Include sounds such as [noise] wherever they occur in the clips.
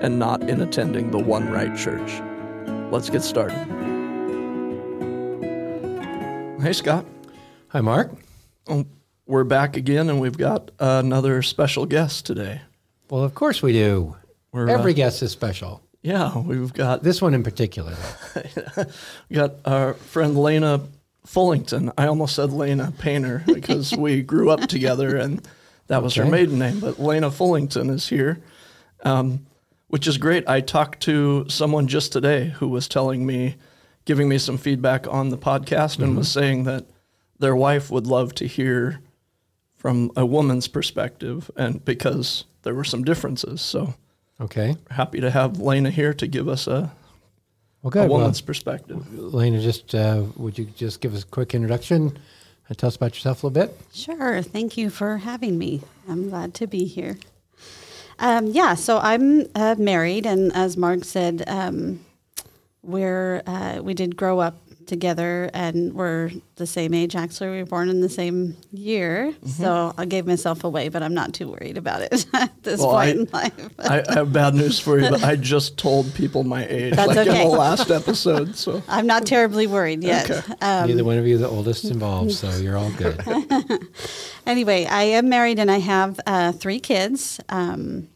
and not in attending the one right church. Let's get started. Hey, Scott. Hi, Mark. Oh, we're back again, and we've got another special guest today. Well, of course we do. We're, Every uh, guest is special. yeah, we've got This one in particular. [laughs] we got our friend Layna Fullington. I almost said Layna Painter because [laughs] we grew up together, and that was her maiden name. But Layna Fullington is here, um, which is great. I talked to someone just today who was telling me, giving me some feedback on the podcast, and was saying that their wife would love to hear from a woman's perspective, and because there were some differences. So Okay. happy to have Layna here to give us a, Well, a good. Well, woman's perspective. Layna, just uh, would you just give us a quick introduction and tell us about yourself a little bit? Sure. Thank you for having me. I'm glad to be here. Um, yeah, so I'm uh, married, and as Mark said, um, we're uh, we did grow up together, and we're the same age. Actually, we were born in the same year, so I gave myself away, but I'm not too worried about it [laughs] at this Well, point I- in life. I, I have bad news for you, but [laughs] I just told people my age, That's like okay. in the last episode. So [laughs] I'm not terribly worried yet. Okay. Um, Neither one of you are the oldest involved, so you're all good. Anyway, I am married and I have uh, three kids. Um,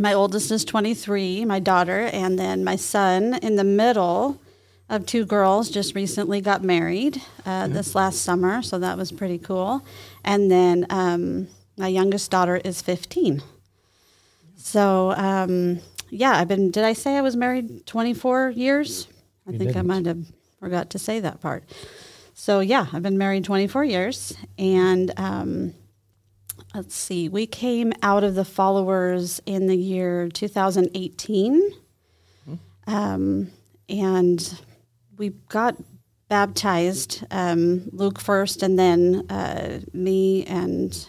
my oldest is 23, my daughter, and then my son in the middle of two girls just recently got married uh, this last summer, so that was pretty cool. And then um, my youngest daughter is 15. So, um, yeah, I've been, did I say I was married 24 years? I You think I didn't. might have forgot to say that part. So, yeah, I've been married 24 years. And um, let's see, we came out of the followers in the year 2018. Um, and we got baptized, um, Luke first, and then uh, me and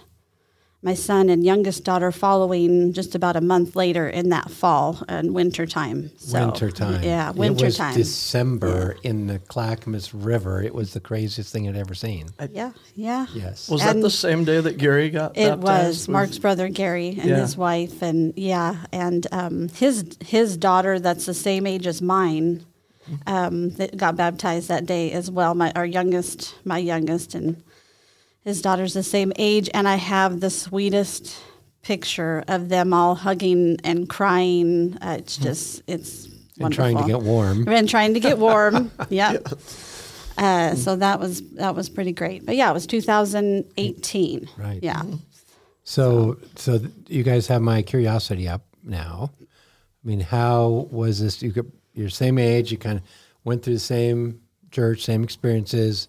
my son and youngest daughter following just about a month later in that fall and winter time. So, winter time. Yeah, winter It was time. December in the Clackamas River. It was the craziest thing I'd ever seen. yeah, yeah. Yes. was that the same day that Gary got baptized? It baptized? was with- Mark's brother Gary and Yeah. his wife, and yeah, and um, his his daughter that's the same age as mine, um, that got baptized that day as well. My our youngest, my youngest, and his daughter's the same age, and I have the sweetest picture of them all hugging and crying. Uh, it's just it's and wonderful. trying to get warm. Been trying to get warm. yep. Uh, so that was that was pretty great. But yeah, it was 2018. Right. Yeah. So, so you guys have my curiosity up now. I mean, how was this? You could, you're same age. You kind of went through the same church, same experiences,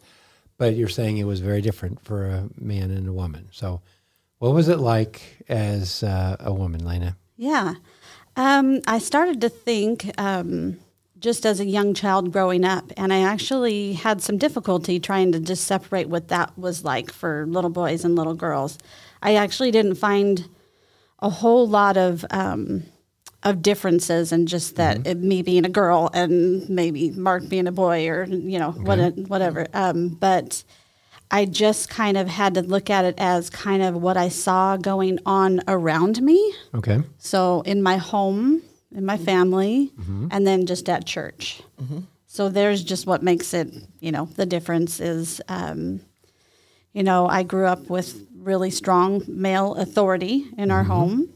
but you're saying it was very different for a man and a woman. So, what was it like as uh, a woman, Layna? Yeah. Um, I started to think um, just as a young child growing up, and I actually had some difficulty trying to just separate what that was like for little boys and little girls. I actually didn't find a whole lot of um, of differences, and just that it, me being a girl and maybe Mark being a boy, or you know what whatever. Um, but I just kind of had to look at it as kind of what I saw going on around me. Okay. So in my home, in my family, and then just at church. So there's just what makes it, you know, the difference is, um, you know, I grew up with really strong male authority in our home,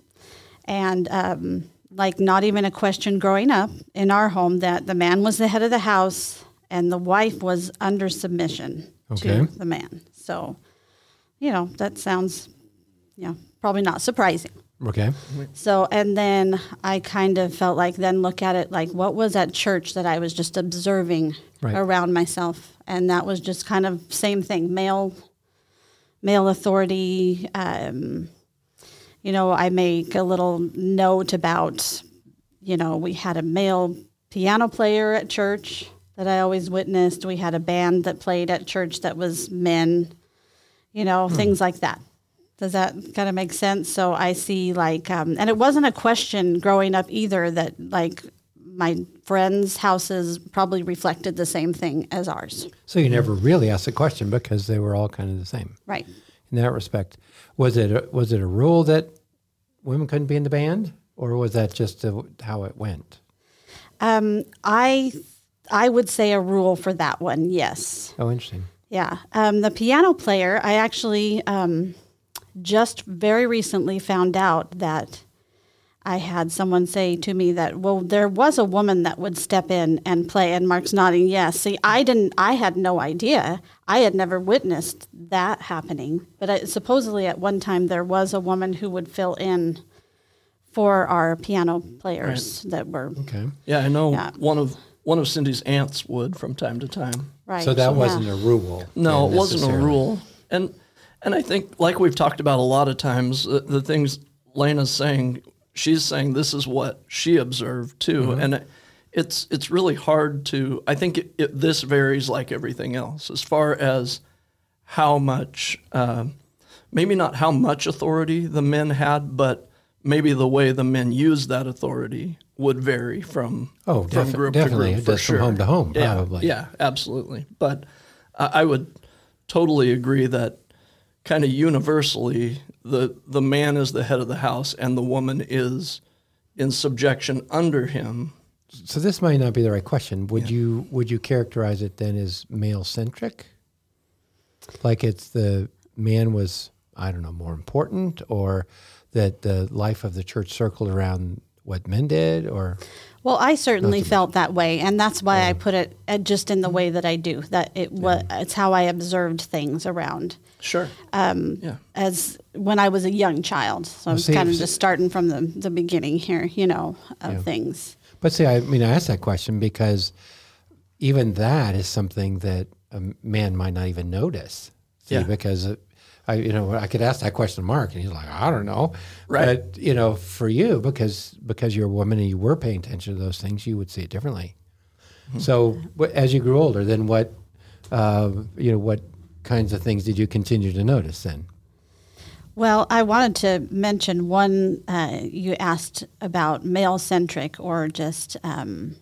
and um, like not even a question growing up in our home that the man was the head of the house and the wife was under submission Okay. to the man. So, you know, that sounds, you know, probably not surprising. Okay. So, and then I kind of felt like then look at it like what was at church that I was just observing Right. around myself, and that was just kind of same thing, male, male authority. Um, you know, I make a little note about, you know, we had a male piano player at church that I always witnessed. We had a band that played at church that was men, you know, things like that. Does that kind of make sense? So I see like, um, and it wasn't a question growing up either that like my friends' houses probably reflected the same thing as ours. So you never really asked a question because they were all kind of the same Right. in that respect. Was it a, was it a rule that women couldn't be in the band, or was that just a, how it went? Um, I I would say a rule for that one. Yes. Oh, interesting. Yeah. Um, the piano player, I actually um, just very recently found out that I had someone say to me that, well, there was a woman that would step in and play, and Mark's nodding yes. See, I didn't, I had no idea. I had never witnessed that happening. But I, supposedly at one time there was a woman who would fill in for our piano players that were, Okay. Yeah, I know Yeah. one of one of Cindy's aunts would from time to time. right. So that yeah. wasn't a rule. No, it wasn't a rule. And and I think like we've talked about a lot of times, the, the things Layna's saying, she's saying this is what she observed too, and it, it's it's really hard to. I think it, it, this varies like everything else as far as how much, uh, maybe not how much authority the men had, but maybe the way the men used that authority would vary from Oh, from defi- group definitely. to group It does from home to home, Yeah, probably. Yeah, absolutely. But I I would totally agree that kind of universally the the man is the head of the house and the woman is in subjection under him. So this might not be the right question. Would you would you characterize it then as male centric? Like it's the man was I don't know more important, or that the life of the church circled around what men did, or Well, I certainly felt that way, and that's why I put it uh, just in the way that I do. That it was it's how I observed things around Sure. Um, yeah. as when I was a young child. So I'm see, kind of see- just starting from the, the beginning here, you know, of things. But see, I mean, I asked that question because even that is something that a man might not even notice. See, Yeah. because uh, I, you know, I could ask that question to Mark, and he's like, I don't know. Right. But you know, for you, because because you're a woman and you were paying attention to those things, you would see it differently. So, as you grew older, then what, uh, you know, what kinds of things did you continue to notice then? Well, I wanted to mention one. Uh, you asked about male centric or just um,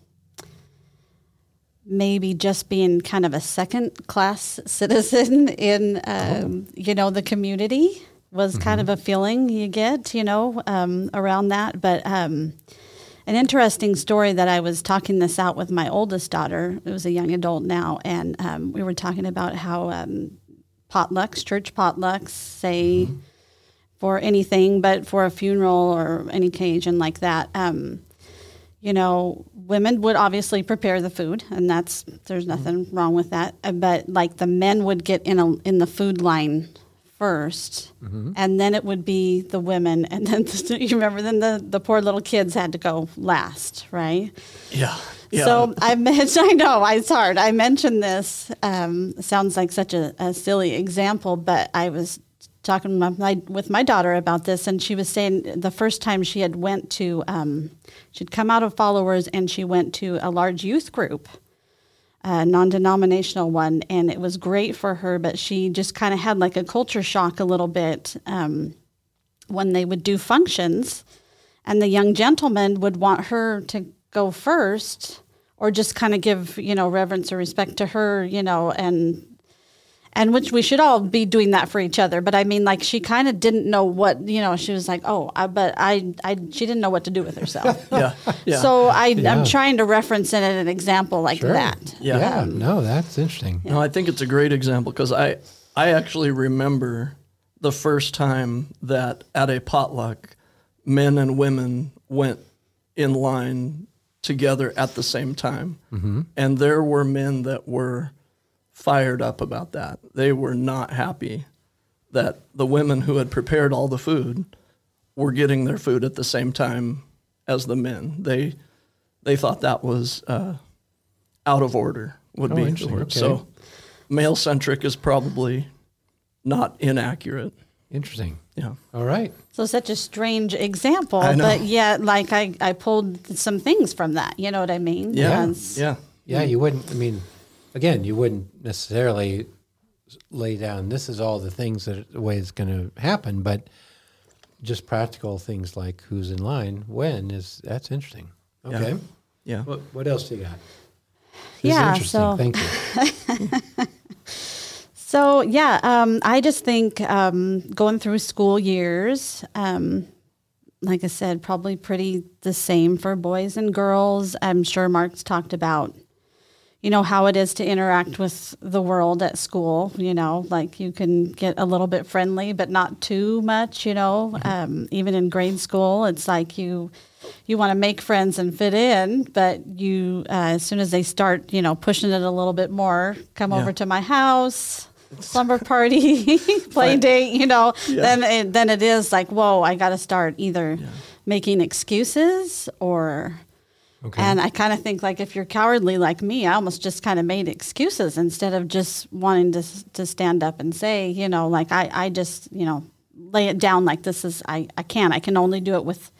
maybe just being kind of a second class [laughs] citizen in, um, you know, the community was kind of a feeling you get, you know, um, around that. But um, an interesting story that I was talking this out with my oldest daughter, it was a young adult now, and um, we were talking about how um, potlucks, church potlucks, say for anything, but for a funeral or any occasion like that, um, you know, women would obviously prepare the food, and that's there's nothing wrong with that. Uh, But like the men would get in a in the food line 1st and then it would be the women, and then [laughs] you remember then the the poor little kids had to go last, right? Yeah. Yeah. So I mentioned, [laughs] I know it's hard. I mentioned this. Um, sounds like such a, a silly example, but I was talking with my, daughter about this, and she was saying the first time she had went to, um, she'd come out of followers, and she went to a large youth group, a non-denominational one, and it was great for her. But she just kind of had like a culture shock a little bit um, when they would do functions and the young gentleman would want her to go first or just kind of give you know reverence or respect to her you know and and which we should all be doing that for each other but i mean like she kind of didn't know what you know she was like oh I, but i i she didn't know what to do with herself [laughs] yeah. Yeah. so i Yeah. i'm trying to reference in an example like Sure. that Yeah. Yeah, no, that's interesting. No, I think it's a great example because I I actually remember the first time that at a potluck, men and women went in line together at the same time, mm-hmm. and there were men that were fired up about that. They were not happy that the women who had prepared all the food were getting their food at the same time as the men. They they thought that was uh, out of order would Oh, be the interesting. word. Okay. So male centric is probably not inaccurate. Interesting. Yeah. All right. So such a strange example, I know. but yet like I, I pulled some things from that. You know what I mean? Yeah. Because- Yeah. Yeah, you wouldn't. I mean, again, you wouldn't necessarily lay down. This is all the things that the way it's going to happen, but just practical things like who's in line, when is that's interesting. Yeah. Okay. Yeah. What, what else do you got? This Yeah, is interesting. so- Thank you. [laughs] So yeah, um, I just think um, going through school years, um, like I said, probably pretty the same for boys and girls. I'm sure Mark's talked about, you know, how it is to interact with the world at school. You know, like you can get a little bit friendly, but not too much. You know, um, even in grade school, it's like you you want to make friends and fit in, but you uh, as soon as they start, you know, pushing it a little bit more, come Yeah. over to my house, slumber [laughs] party, [laughs] play date, you know, Yeah. then it, then it is like, whoa, I got to start either making excuses or. Okay. And I kind of think like if you're cowardly like me, I almost just kind of made excuses instead of just wanting to to stand up and say, you know, like I I just you know lay it down like this is I I can't I can only do it with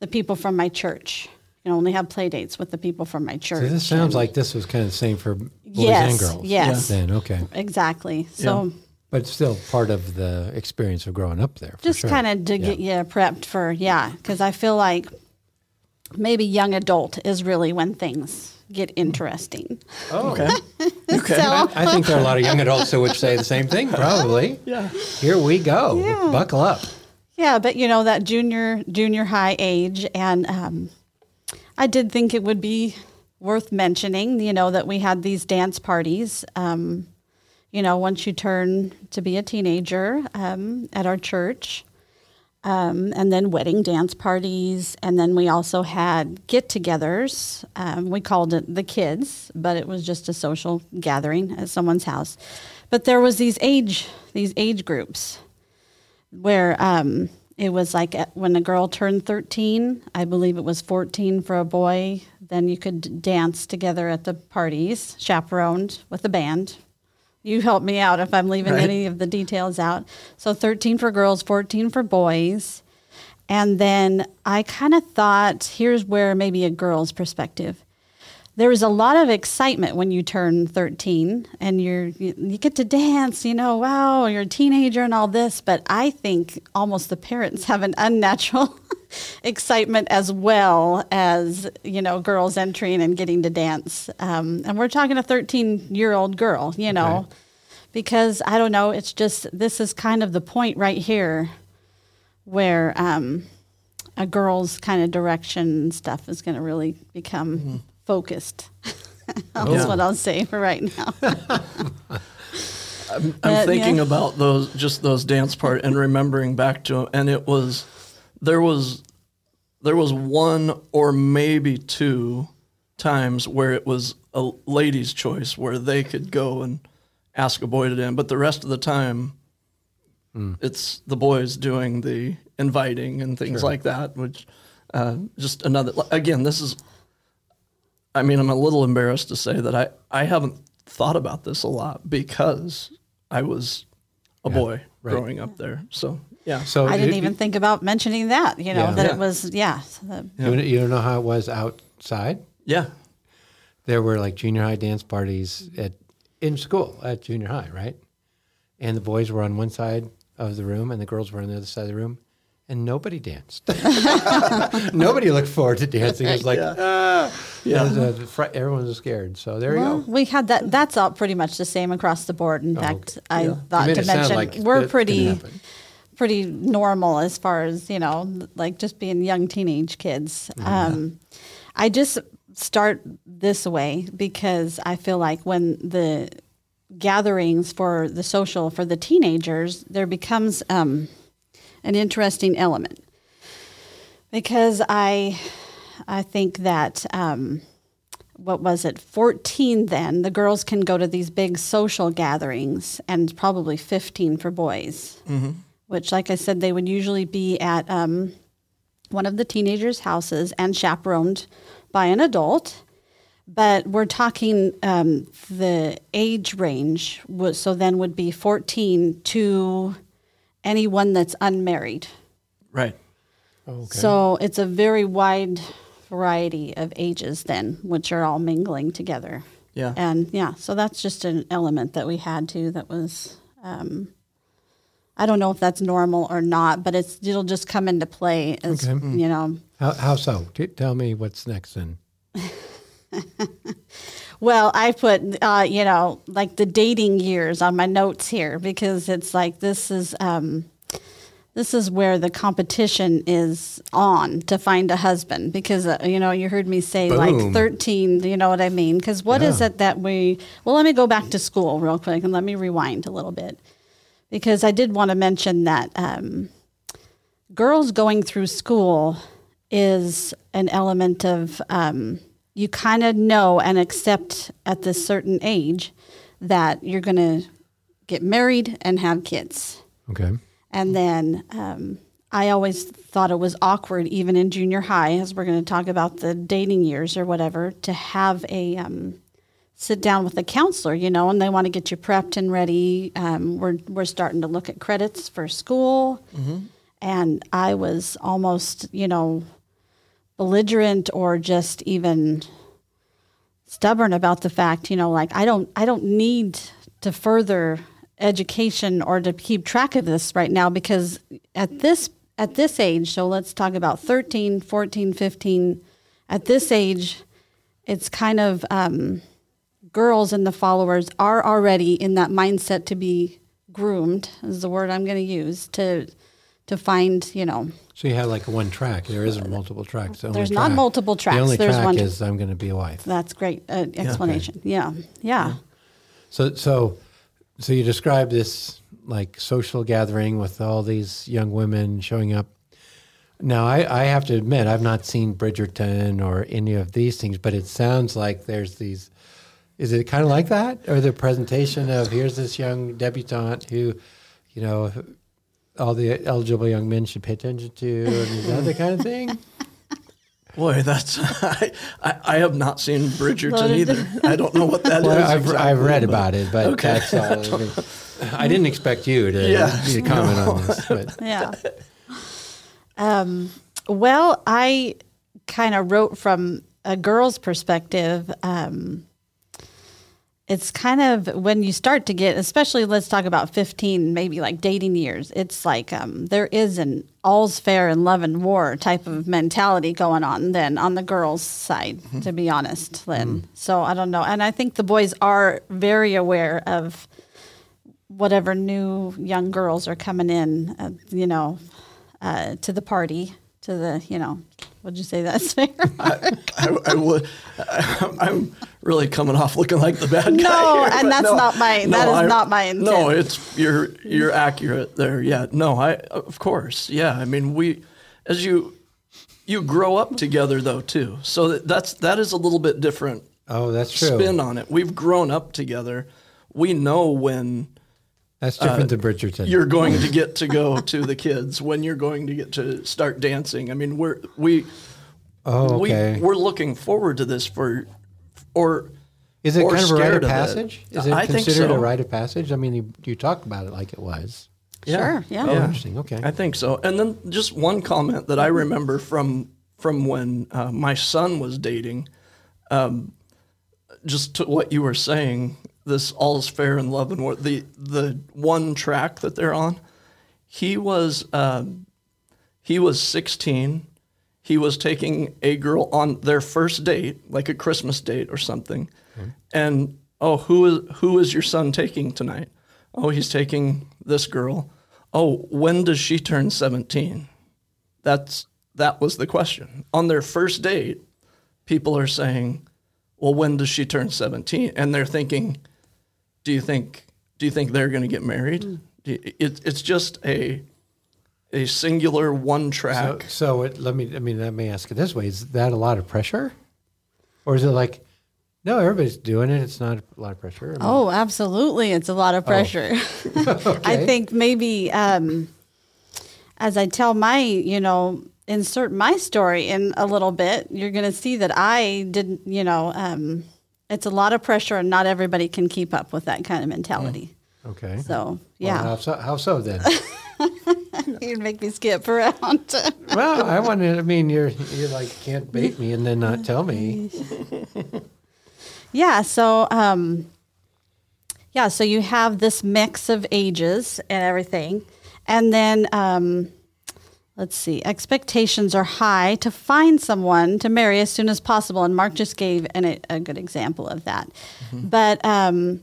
the people from my church. You can only have play dates with the people from my church. So this sounds And- like this was kind of the same for boys Yes, and girls. yes. Then okay, exactly. So. but still part of the experience of growing up there. For just sure. kind of to Yeah. get you prepped for yeah because i feel like maybe young adult is really when things get interesting Oh, Okay. [laughs] Okay. so I think there are a lot of young adults who would say the same thing. [laughs] Probably. yeah. Here we go. Yeah. Buckle up. yeah but you know that junior junior high age and um, i did think it would be worth mentioning you know that we had these dance parties um, you know once you turn to be a teenager um, at our church um, and then wedding dance parties. And then we also had get togethers. Um, we called it the kids, but it was just a social gathering at someone's house. But there was these age these age groups where um, it was like when a girl turned 13, I believe it was 14 for a boy. Then you could dance together at the parties, chaperoned with a band. You help me out if I'm leaving Right. any of the details out. So 13 for girls, 14 for boys. And then I kind of thought here's where maybe a girl's perspective. There was a lot of excitement when you turn 13 and you're you, you get to dance, you know, wow, you're a teenager and all this, but I think almost the parents have an unnatural [laughs] excitement as well as, you know, girls entering and getting to dance. Um, and we're talking a 13-year-old girl, you know, Okay. because I don't know, it's just this is kind of the point right here where um, a girl's kind of direction and stuff is going to really become focused. [laughs] That's Yeah. what I'll say for right now. [laughs] I'm Uh, thinking yeah. about those, just those dance part, and remembering back to and it was there was there was one or maybe two times where it was a lady's choice where they could go and ask a boy to dance, but the rest of the time, it's the boys doing the inviting and things like that. Which uh, just another again, this is. I mean, I'm a little embarrassed to say that I, I haven't thought about this a lot because I was a boy right. growing up there. So yeah, So I didn't you- even think about mentioning that, you know, Yeah. that Yeah. it was, yeah. so that- You, you don't know how it was outside. yeah, There were like junior high dance parties at in school at junior high, right? And the boys were on one side of the room, and the girls were on the other side of the room, and nobody danced. [laughs] nobody looked forward to dancing. It was like, ah, Yeah. It was, uh, fr- everyone was scared. So there well, you go. we had that, that's all pretty much the same across the board. In fact, I Yeah. You thought to mention, like we're pretty, pretty normal as far as you know like just being young teenage kids um, i just start this way because i feel like when the gatherings for the social for the teenagers there becomes um, an interesting element. Because i i think that um, what was it 14 then the girls can go to these big social gatherings and probably 15 for boys. Which like i said they would usually be at um, one of the teenagers houses and chaperoned by an adult. But we're talking um, the age range was so then would be 14 to anyone that's unmarried. Right. Okay. So it's a very wide variety of ages then, which are all mingling together. Yeah. And yeah, so that's just an element that we had to that was um, I don't know if that's normal or not, but it's it'll just come into play as Okay. you know. how, how so? T- tell me what's next then. [laughs] Well, I put uh, you know like the dating years on my notes here because it's like this is um, this is where the competition is on to find a husband because uh, you know you heard me say Boom. like 13 you know what i mean because what is Yeah. it that we well let me go back to school real quick and let me rewind a little bit because i did want to mention that um, girls going through school is an element of um, you kind of know and accept at this certain age that you're going to get married and have kids Okay. and then um, I always thought it was awkward, even in junior high, as we're going to talk about the dating years or whatever, to have a um, sit down with a counselor, you know, and they want to get you prepped and ready. Um, we're we're starting to look at credits for school, and I was almost, you know, belligerent or just even stubborn about the fact, you know, like I don't I don't need to further education or to keep track of this right now because at this at this age, so let's talk about 13, 14, 15, at this age, it's kind of um, girls and the followers are already in that mindset to be groomed is the word I'm going to use to to find, you know, So you have like one track. There isn't multiple tracks. The only There's not track- multiple tracks. The only There's track one- is I'm going to be a wife. that's great uh, explanation. Yeah. yeah. So so so you describe this like social gathering with all these young women showing up. Now I, I have to admit I've not seen Bridgerton or any of these things, but it sounds like there's these. Is it kind of like that, or the presentation of here's this young debutante who, you know, all the eligible young men should pay attention to, and is that the kind of thing? [laughs] Boy, that's I, I, I have not seen Bridgerton either. I don't know what that is. Well, I've, exactly, I've read but- about it, but Okay. that's all. I, mean, [laughs] I didn't expect you to, Yeah. me to comment on this, [laughs] but yeah. Um, well, I kind of wrote from a girl's perspective. Um, it's kind of when you start to get, especially let's talk about 15, maybe like dating years, it's like um, there is an all's fair in love and war type of mentality going on then on the girls' side, to be honest, Lynn. So I don't know. And I think the boys are very aware of whatever new young girls are coming in, uh, you know, uh, to the party, to the, you know, would you say that's fair? I, I would. I, I'm really coming off looking like the bad guy. No, here, and but that's not my- that is I- not my intent. No, it's you're you're accurate there. Yeah. No, I of course. Yeah. I mean, we as you you grow up together though too. So that, that's that is a little bit different oh, that's true. spin on it. We've grown up together. We know when That's different than Bridgerton. you're going to get to go to the kids, when you're going to get to start dancing. I mean, we're we oh, okay. we we're looking forward to this for or Is it or kind of a rite of of passage? Is it I considered so. a rite of passage? I mean, you, you talk about it like it was. Sure, yeah. Oh, Yeah. interesting. Okay. I think so. And then just one comment that I remember from from when uh, my son was dating, um, just to what you were saying, this all's fair in love and war. The the one track that they're on, he was um, he was 16. He was taking a girl on their first date, like a Christmas date or something. And oh, who is who is your son taking tonight? Oh, he's taking this girl. Oh, when does she turn 17? That's that was the question. On their first date, people are saying, "Well, when does she turn 17?" And they're thinking, "Do you think do you think they're going to get married?" Do you- It, it's just a a singular one track. so it, let me. I mean, let me ask it this way: Is that a lot of pressure, or is it like, no, everybody's doing it? It's not a lot of pressure. I mean, Oh, absolutely. It's a lot of pressure. [laughs] [laughs] I okay. think maybe um, as I tell my, you know, insert my story in a little bit, you're going to see that I didn't, you know, um, it's a lot of pressure and not everybody can keep up with that kind of mentality. Okay. So, Well, yeah. how so, how so then? [laughs] You'd make me skip around. [laughs] well, I wanted. I mean, you're you like can't bait me and then not tell me. [laughs] yeah. So, um, yeah. So you have this mix of ages and everything, and then um, let's see. Expectations are high to find someone to marry as soon as possible, and Mark just gave an, a good example of that. But um,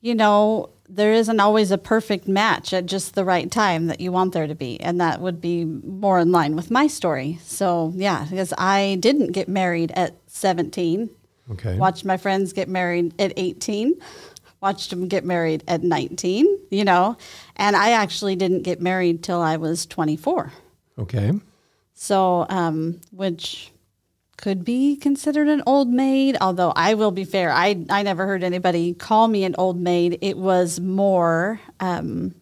you know, there isn't always a perfect match at just the right time that you want there to be. And that would be more in line with my story. So, yeah, because I didn't get married at 17. Okay. Watched my friends get married at 18. Watched them get married at 19, you know. And I actually didn't get married till I was 24. Okay. So, um, which could be considered an old maid, although I will be fair. I, I never heard anybody call me an old maid. It was more, um,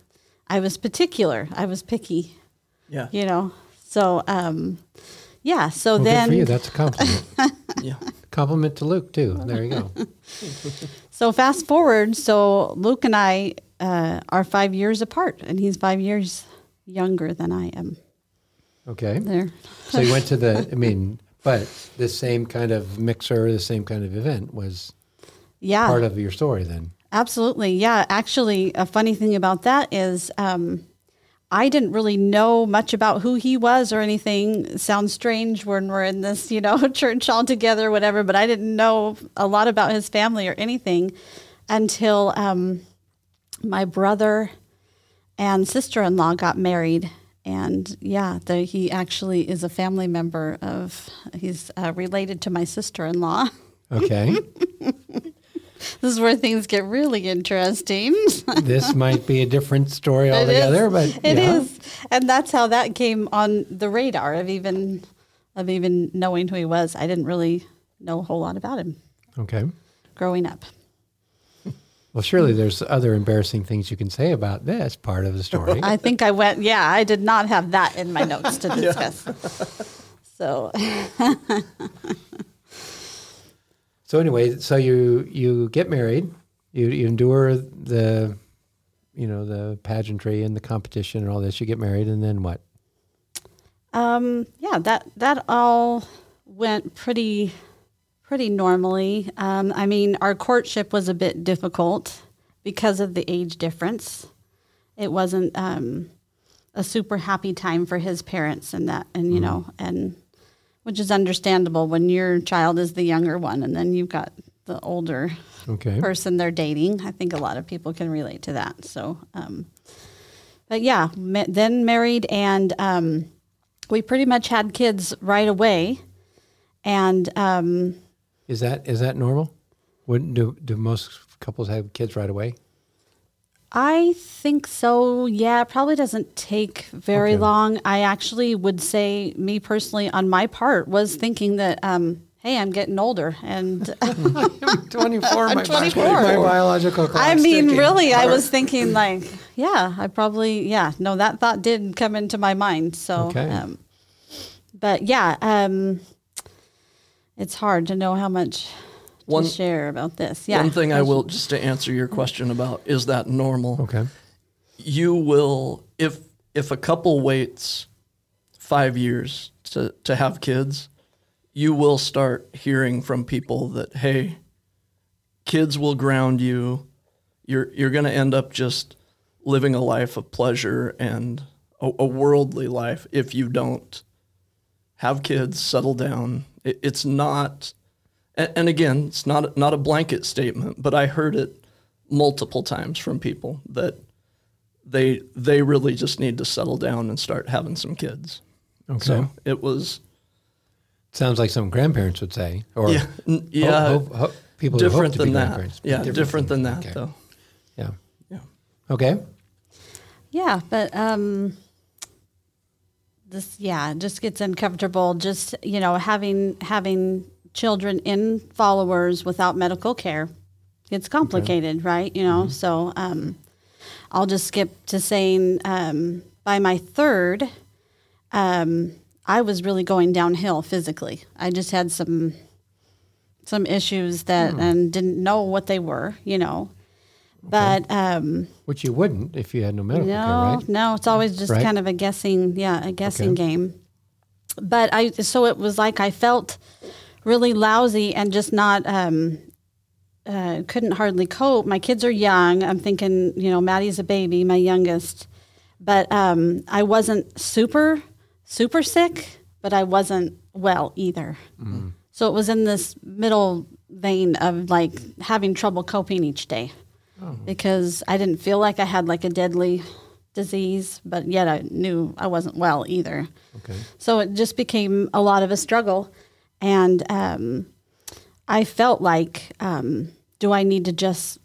I was particular. I was picky, Yeah. you know. So, um, yeah. So Well, then, good for you. That's a compliment. [laughs] Yeah. compliment to Luke too. There you go. [laughs] so fast forward. So Luke and I uh, are five years apart, and he's five years younger than I am. Okay. There. So you went to the. I mean, but the same kind of mixer, the same kind of event was Yeah. part of your story then. Absolutely. Yeah. Actually, a funny thing about that is um, I didn't really know much about who he was or anything. It sounds strange when we're in this, you know, [laughs] church all together, whatever, but I didn't know a lot about his family or anything until um, my brother and sister in law got married. And yeah, the, he actually is a family member of, he's uh, related to my sister in law. [laughs] Okay. This is where things get really interesting. [laughs] this might be a different story altogether, it but. It yeah. is. and that's how that came on the radar of even of even knowing who he was. I didn't really know a whole lot about him Okay. growing up. Well, surely there's other embarrassing things you can say about this part of the story. I think I went. Yeah, I did not have that in my notes to [laughs] discuss. So [laughs] So anyway, so you you get married, you you endure the, you know, the pageantry and the competition and all this. You get married, and then what? Um, yeah, that that all went pretty pretty normally. Um, I mean, our courtship was a bit difficult because of the age difference. It wasn't um, a super happy time for his parents, and that, and you know, and which is understandable when your child is the younger one, and then you've got the older Okay. person they're dating. I think a lot of people can relate to that. So, um, but yeah, ma- then married, and um, we pretty much had kids right away. And um, Is that is that normal? Wouldn't do do most couples have kids right away? I think so. Yeah, it probably doesn't take very Okay. long. I actually would say, me personally, on my part, was thinking that, um, hey, I'm getting older, and [laughs] [laughs] Twenty four. my- 24. My biological clock. I mean, really, I was [laughs] thinking like, yeah, I probably, yeah, no, that thought did come into my mind. So, Okay. um, but yeah, um, it's hard to know how much One- to share about this. Yeah. One thing I will [laughs] just to answer your question about is that normal? Okay. You will if if a couple waits five years to, to have kids, you will start hearing from people that, hey, kids will ground you. You're you're gonna end up just living a life of pleasure and a, a worldly life if you don't have kids, settle down. It, it's not and, and again, it's not not a blanket statement, but I heard it multiple times from people that they they really just need to settle down and start having some kids. Okay. So it was Sounds like some grandparents would say, or yeah n- ho- yeah ho- ho- people who hope different to than be that. Yeah, different, than things. that Okay. though. Yeah. Yeah. Okay. Yeah, but um, this yeah just gets uncomfortable. Just you know having having children in followers without medical care gets complicated, right? You know, so um, I'll just skip to saying um, by my third, um, I was really going downhill physically. I just had some some issues that and didn't know what they were, you know. But um, Which you wouldn't if you had no medical no, care, right? no, it's always just Right? kind of a guessing, yeah, a guessing Okay. game. But I, so it was like I felt really lousy and just not, um, uh, couldn't hardly cope. My kids are young. I'm thinking, you know, Maddie's a baby, my youngest, but um, I wasn't super, super sick, but I wasn't well either. So it was in this middle vein of like having trouble coping each day because I didn't feel like I had like a deadly disease, but yet I knew I wasn't well either. Okay. So it just became a lot of a struggle. And um, I felt like, um, do I need to just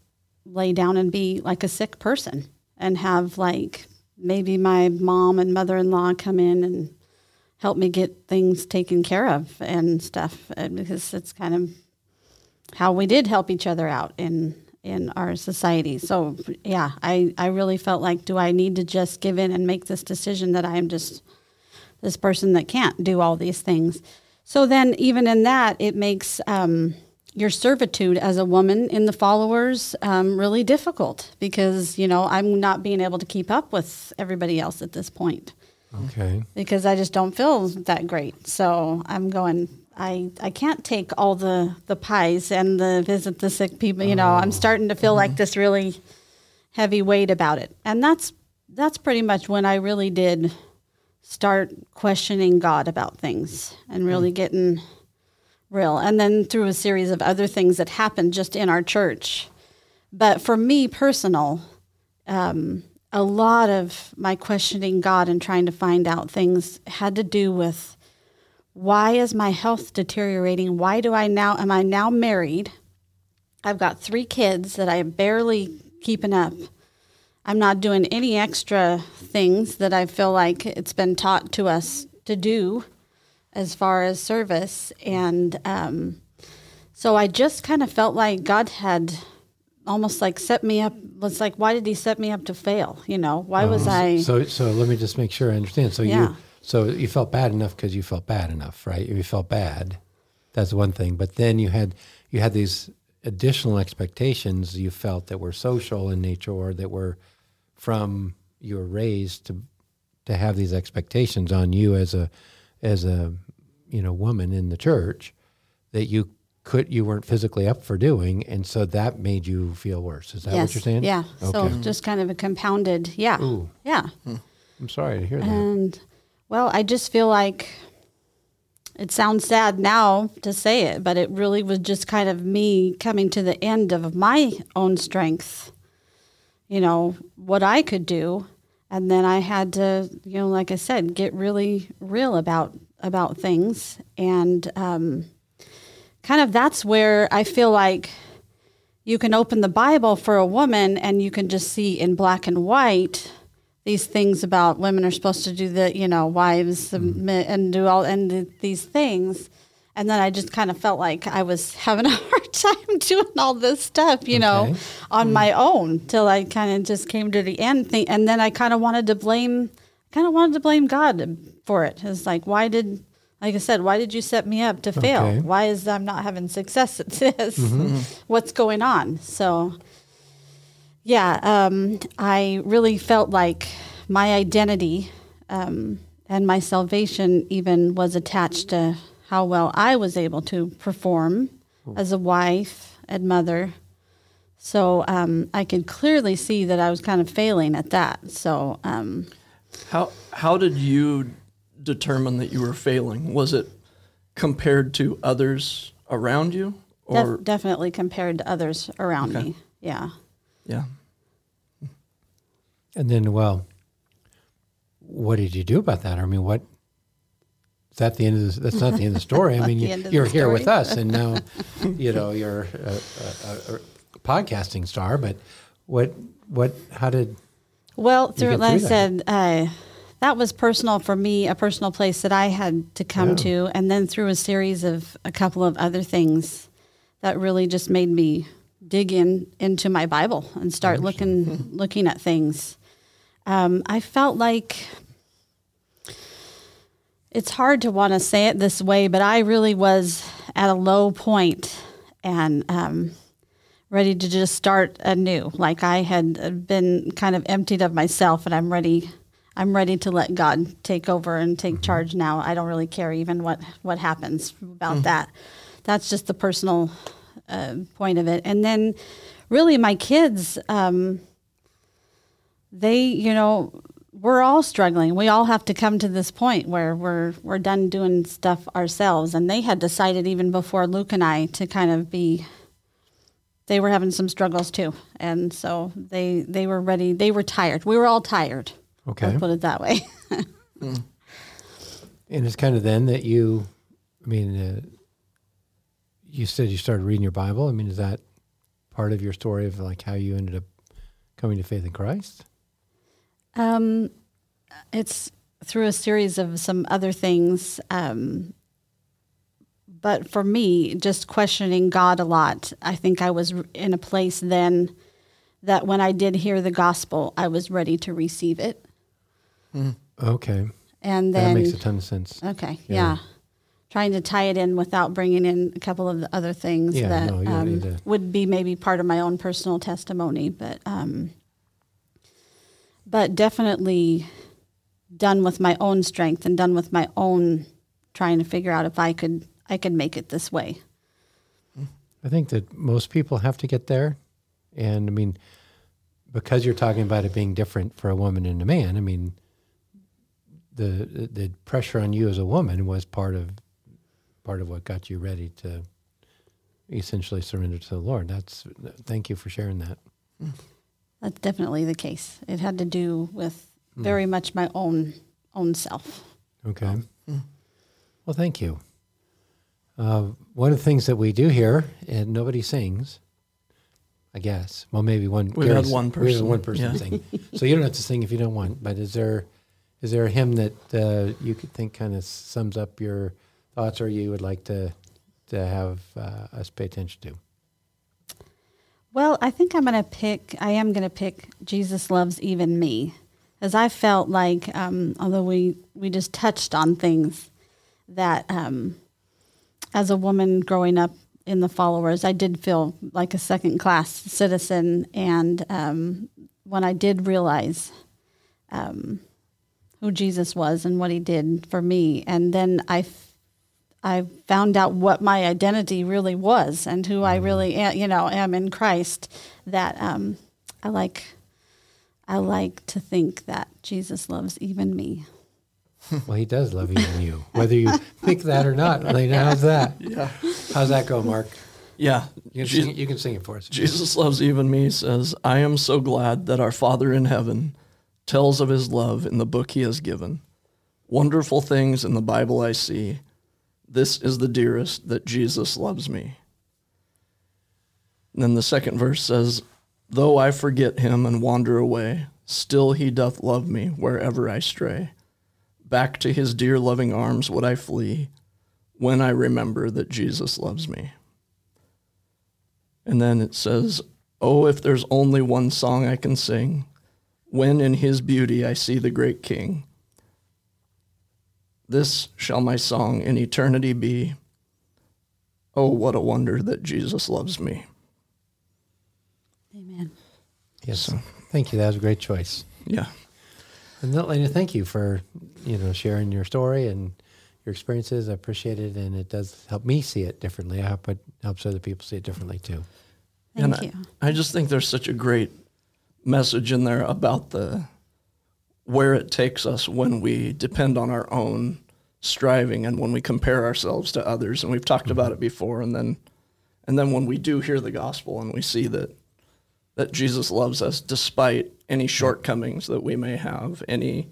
lay down and be like a sick person and have like maybe my mom and mother in law come in and help me get things taken care of and stuff? uh, Because it's kind of how we did help each other out in in our society. So yeah, I I really felt like do I need to just give in and make this decision that I am just this person that can't do all these things. So then even in that it makes um, your servitude as a woman in the followers um, really difficult because you know I'm not being able to keep up with everybody else at this point Okay. because I just don't feel that great. So I'm going. I I can't take all the the pies and the visit the sick people. You know, I'm starting to feel like this really heavy weight about it, and that's that's pretty much when I really did start questioning God about things and really getting real. And then through a series of other things that happened just in our church. But for me personal, um, a lot of my questioning God and trying to find out things had to do with why is my health deteriorating? Why do I now am I now married? I've got three kids that I am barely keeping up. I'm not doing any extra things that I feel like it's been taught to us to do as far as service. And um, so I just kind of felt like God had almost like set me up. Was like, why did He set me up to fail? You know, why was I? So so let me just make sure I understand. So Yeah. you so you felt bad enough because you felt bad enough, right? You felt bad. That's one thing. But then you had you had these additional expectations you felt that were social in nature or that were from you were raised to to have these expectations on you as a as a you know woman in the church that you could you weren't physically up for doing and so that made you feel worse is that what you're saying Yeah. So just kind of a compounded. Yeah. Ooh. Yeah. Hmm. i'm sorry to hear that And well, I just feel like it sounds sad now to say it, but it really was just kind of me coming to the end of my own strength, you know, what I could do. And then I had to, you know, like I said, get really real about about things. And um, kind of that's where I feel like you can open the Bible for a woman and you can just see in black and white these things about women are supposed to do the, you know, wives submit mm-hmm. and do all and these things. And then I just kind of felt like I was [laughs] having a hard time [laughs] doing all this stuff, you know, Okay. on mm. my own till I kind of just came to the end thing. And then I kind of wanted to blame, kind of wanted to blame God for it. It's like, why did, like I said, why did you set me up to fail? Okay. Why is I'm not having success at [laughs] this? Mm-hmm. What's going on? So, yeah, um, I really felt like my identity um, and my salvation even was attached to how well I was able to perform as a wife and mother. So um, I could clearly see that I was kind of failing at that. So um, How how did you determine that you were failing? Was it compared to others around you, def- or definitely compared to others around Okay. me. Yeah. yeah? And then, well, what did you do about that? I mean, what? Is that the end of the, that's not the end of the story. I [laughs] mean, you, you're the here with us, and now, you know, you're a, a, a, podcasting star. But what, what, how did? Well, through, like I said, uh, that was personal for me, a personal place that I had to come Yeah. to, and then through a series of a couple of other things that really just made me dig in into my Bible and start looking looking at things. Um, I felt like it's hard to want to say it this way, but I really was at a low point and um, ready to just start anew. Like I had been kind of emptied of myself, and I'm ready. I'm ready to let God take over and take charge now. I don't really care even what what happens about that. That's just the personal uh, point of it. And then, really, my kids, um, they, you know, we're all struggling. We all have to come to this point where we're we're done doing stuff ourselves. And they had decided even before Luke and I to kind of be they were having some struggles too. And so they they were ready. They were tired. We were all tired. Okay. I'll put it that way. [laughs] And it's kind of then that you, I mean, uh, you said you started reading your Bible. I mean, is that part of your story of like how you ended up coming to faith in Christ? Um, it's through a series of some other things. Um, but for me, just questioning God a lot, I think I was in a place then that when I did hear the gospel, I was ready to receive it. Okay. And then that makes a ton of sense. okay, Yeah. yeah. Trying to tie it in without bringing in a couple of the other things Yeah, that no, um, would be maybe part of my own personal testimony, but um, but definitely done with my own strength and done with my own trying to figure out if I could I could make it this way. I think that most people have to get there. And I mean, because you're talking about it being different for a woman and a man, I mean, the the pressure on you as a woman was part of part of what got you ready to essentially surrender to the Lord. That's thank you for sharing that. Mm. That's definitely the case. It had to do with very much my own own self. Okay. Well, thank you. Uh, one of the things that we do here, and nobody sings, I guess. Well, maybe one. We've had Gary's- one We had person, one person yeah. sing. So you don't have to sing if you don't want. But is there is there a hymn that uh, you could think kind of sums up your thoughts, or you would like to to have uh, us pay attention to? Well, I think I'm going to pick, I am going to pick Jesus Loves Even Me. As I felt like, um, although we, we just touched on things that um, as a woman growing up in the followers, I did feel like a second class citizen. And um, when I did realize um, who Jesus was and what he did for me, and then I I found out what my identity really was and who I really am, you know am in Christ. That um, I like. I like to think that Jesus loves even me. [laughs] Well, he does love even you, [laughs] whether you think that or not. Layna, how's that? Yeah. How's that go, Mark? Yeah. You can, Je- sing, you can sing it for us. Jesus Loves Even Me says, I am so glad that our Father in heaven tells of his love in the book he has given. Wonderful things in the Bible I see. This is the dearest that Jesus loves me. And then the second verse says, Though I forget him and wander away, still he doth love me wherever I stray. Back to his dear loving arms would I flee when I remember that Jesus loves me. And then it says, Oh, if there's only one song I can sing, when in his beauty I see the great king. This shall my song in eternity be. Oh, what a wonder that Jesus loves me. Amen. Yes. Thank you. That was a great choice. Yeah. And Layna, thank you for you know sharing your story and your experiences. I appreciate it, and it does help me see it differently. I hope it helps other people see it differently too. Thank and you. I, I just think there's such a great message in there about the where it takes us when we depend on our own striving and when we compare ourselves to others. And we've talked about it before. And then and then when we do hear the gospel and we see that that Jesus loves us despite any shortcomings that we may have any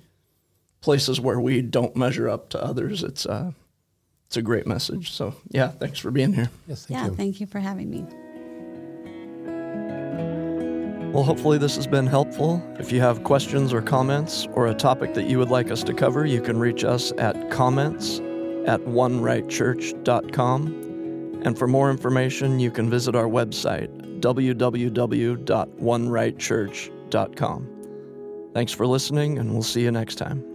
places where we don't measure up to others it's uh it's a great message. So yeah thanks for being here. Yes, thank yeah, you. thank you for having me. Well, hopefully, this has been helpful. If you have questions or comments or a topic that you would like us to cover, you can reach us at comments at onerightchurch.com. And for more information, you can visit our website, www.onerightchurch.com. Thanks for listening, and we'll see you next time.